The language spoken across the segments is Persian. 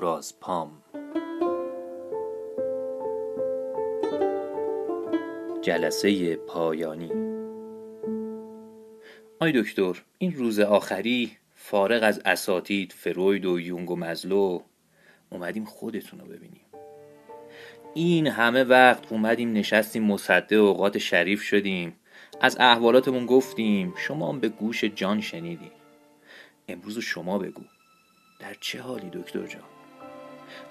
دراز پام. جلسه پایانی. آی دکتر این روز آخری فارغ از اساتید فروید و یونگ و مزلو اومدیم خودتون رو ببینیم. این همه وقت اومدیم نشستیم مصده اوقات شریف شدیم. از احوالاتمون گفتیم شما هم به گوش جان شنیدیم امروز شما بگو در چه حالی دکتر جان؟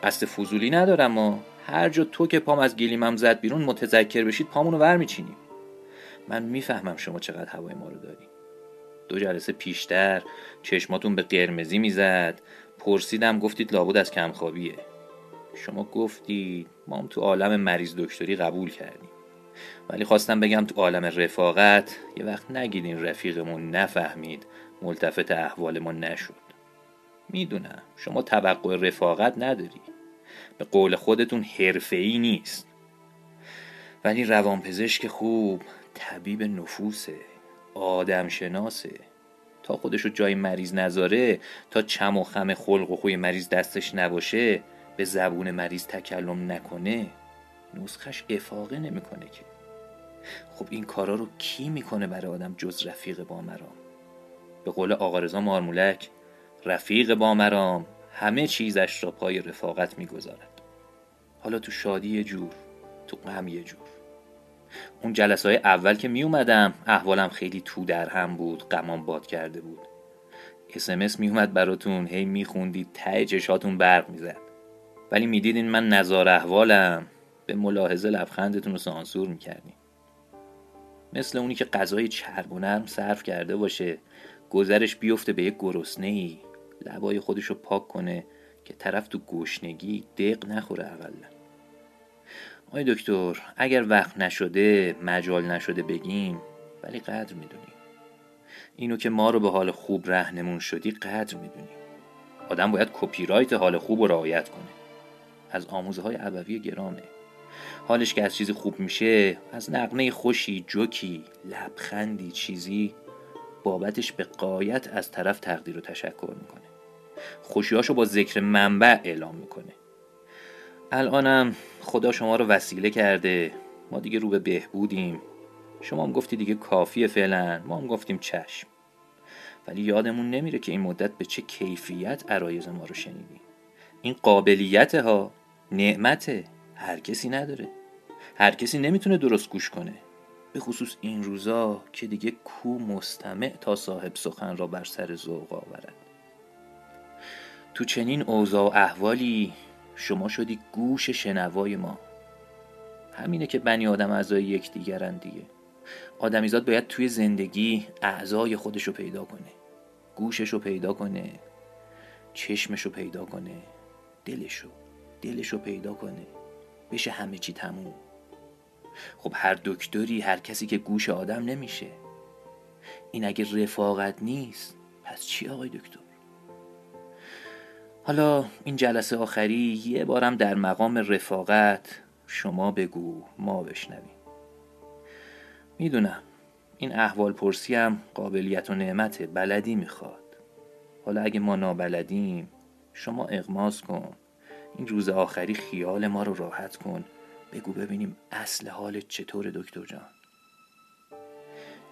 قصد فضولی ندارم ما هر جا تو که پام از گلیمم زد بیرون متذکر بشید پامونو ور میچینیم من می‌فهمم شما چقدر هوای ما رو داری. دو جلسه پیشتر چشماتون به قرمزی می‌زد. پرسیدم گفتید لابد از کمخوابیه. شما گفتید ما هم تو عالم مریض دکتری قبول کردیم. ولی خواستم بگم تو عالم رفاقت یه وقت نگیدین رفیقمون نفهمید ملتفت احوال ما نشد. می‌دونم. شما توقع رفاقت نداری. به قول خودتون حرفه‌ای نیست. ولی روانپزشک خوب طبیب نفوسه آدم شناسه تا خودشو جای مریض نذاره تا چم و خم خلق و خوی مریض دستش نباشه به زبون مریض تکلم نکنه. نسخش افاقه نمی‌کنه که. خب این کارا رو کی می‌کنه برای آدم جز رفیق با مرام؟ به قول آقا رضا مارمولک رفیق با مرام همه چیزش را پای رفاقت می‌گذارد. حالا تو شادی یه جور تو غم یه جور. اون جلسه های اول که می اومدم احوالم خیلی تو در هم بود غمام باد کرده بود. اسمس می اومد براتون هی میخوندید ته چشاتون برق می‌زد. ولی می‌دیدین من نظار احوالم به ملاحظه لبخندتون رو سانسور می‌کردیم. مثل اونی که غذای چرب و نرم صرف کرده باشه گذرش بیفته به یک گرسنه ای لبای خودش رو پاک کنه که طرف تو گشنگی دق نخوره اقلا. آی دکتر اگر وقت نشده مجال نشده بگیم ولی قدر می‌دونیم. اینو که ما رو به حال خوب رهنمون شدی قدر می‌دونیم. آدم باید کپی رایت حال خوب رو رعایت کنه. از آموزه های ابوی گرامه. حالش که از چیزی خوب میشه از نقمه خوشی جوکی لبخندی چیزی بابتش به قایت از طرف تقدیر و تشکر می‌کنه. خوشیاشو با ذکر منبع اعلام می‌کنه. الانم خدا شما رو وسیله کرده. ما دیگه رو به بهبودیم. شما هم گفتی دیگه کافیه فعلا. ما هم گفتیم چشم. ولی یادمون نمیره که این مدت به چه کیفیت عرایز ما رو شنیدیم. این قابلیت ها نعمته. هر کسی نداره. هر کسی نمی‌تونه درست گوش کنه. به خصوص این روزا که دیگه کو مستمع تا صاحب سخن را بر سر ذوق آورد. تو چنین اوضاع و احوالی شما شدی گوش شنوای ما. همینه که بنی آدم اعضای یکدیگرن دیگه. آدمیزاد باید توی زندگی اعضای خودشو پیدا کنه. گوششو پیدا کنه. چشمشو پیدا کنه. دلشو. دلشو پیدا کنه. بشه همه چی تموم. خب هر دکتری هر کسی که گوش آدم نمیشه. این اگه رفاقت نیست پس چی آقای دکتر؟ حالا این جلسه آخری یه بارم در مقام رفاقت شما بگو ما بشنویم. می‌دونم این احوال پرسی هم قابلیت و نعمت بلدی می‌خواد. حالا اگه ما نابلدیم شما اغماز کن. این روز آخری خیال ما رو راحت کن. بگو ببینیم اصل حال چطور دکتر جان.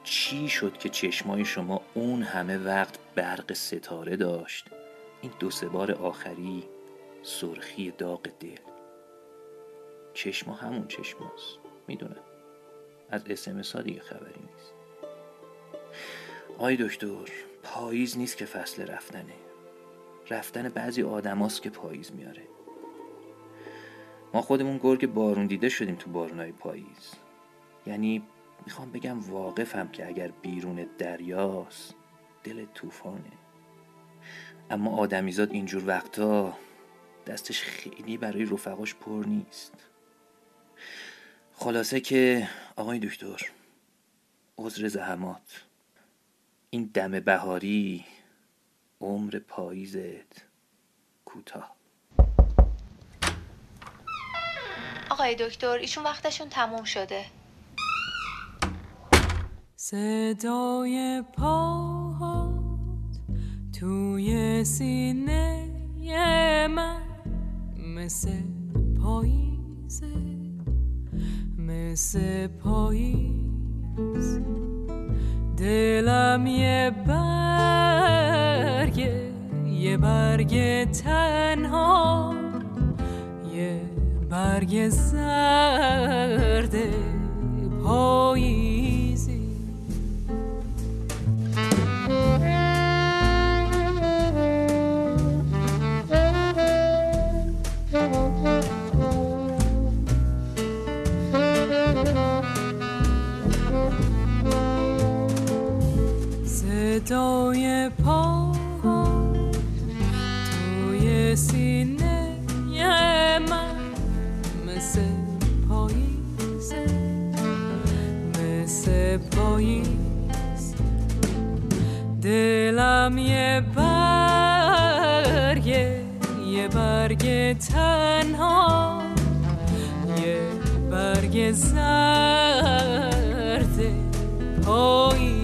چی شد که چشمای شما اون همه وقت برق ستاره داشت؟ این دو سه بار آخری سرخی داغ دل. چشما همون چشماست می‌دونم. از اسمس ها دیگه خبری نیست. آی دکتر پاییز نیست که فصل رفتنه. رفتن بعضی آدماست که پاییز میاره. ما خودمون گرگ بارون دیده شدیم تو بارونای پاییز. یعنی می‌خوام بگم واقفم که اگر بیرون دریاست دل طوفانه. اما آدمیزاد اینجور وقتا دستش خیلی برای رفقاش پر نیست. خلاصه که آقای دکتر عذر زحمات. این دم بهاری عمر پاییزت کوتاه. آقای دکتر ایشون وقتشون تموم شده. صدای پاهات توی سینه من مثل پاییزه مثل پاییز. دلم یه برگ یه برگ تنها یه برگ زرد پاییزی صدای پا توی سینه من مثل پاییزه مثل پاییز دلم یه برگ یه برگ تنها یه برگ زرد پاییزی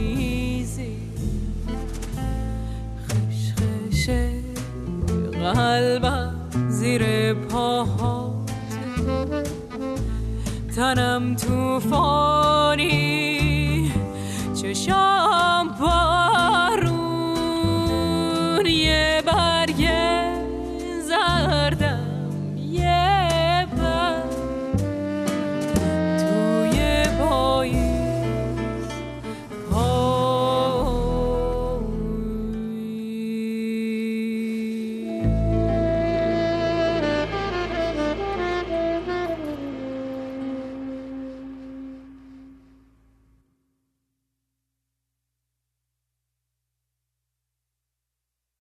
قلبم زیر پاها. تنم توفانی چشم پاها.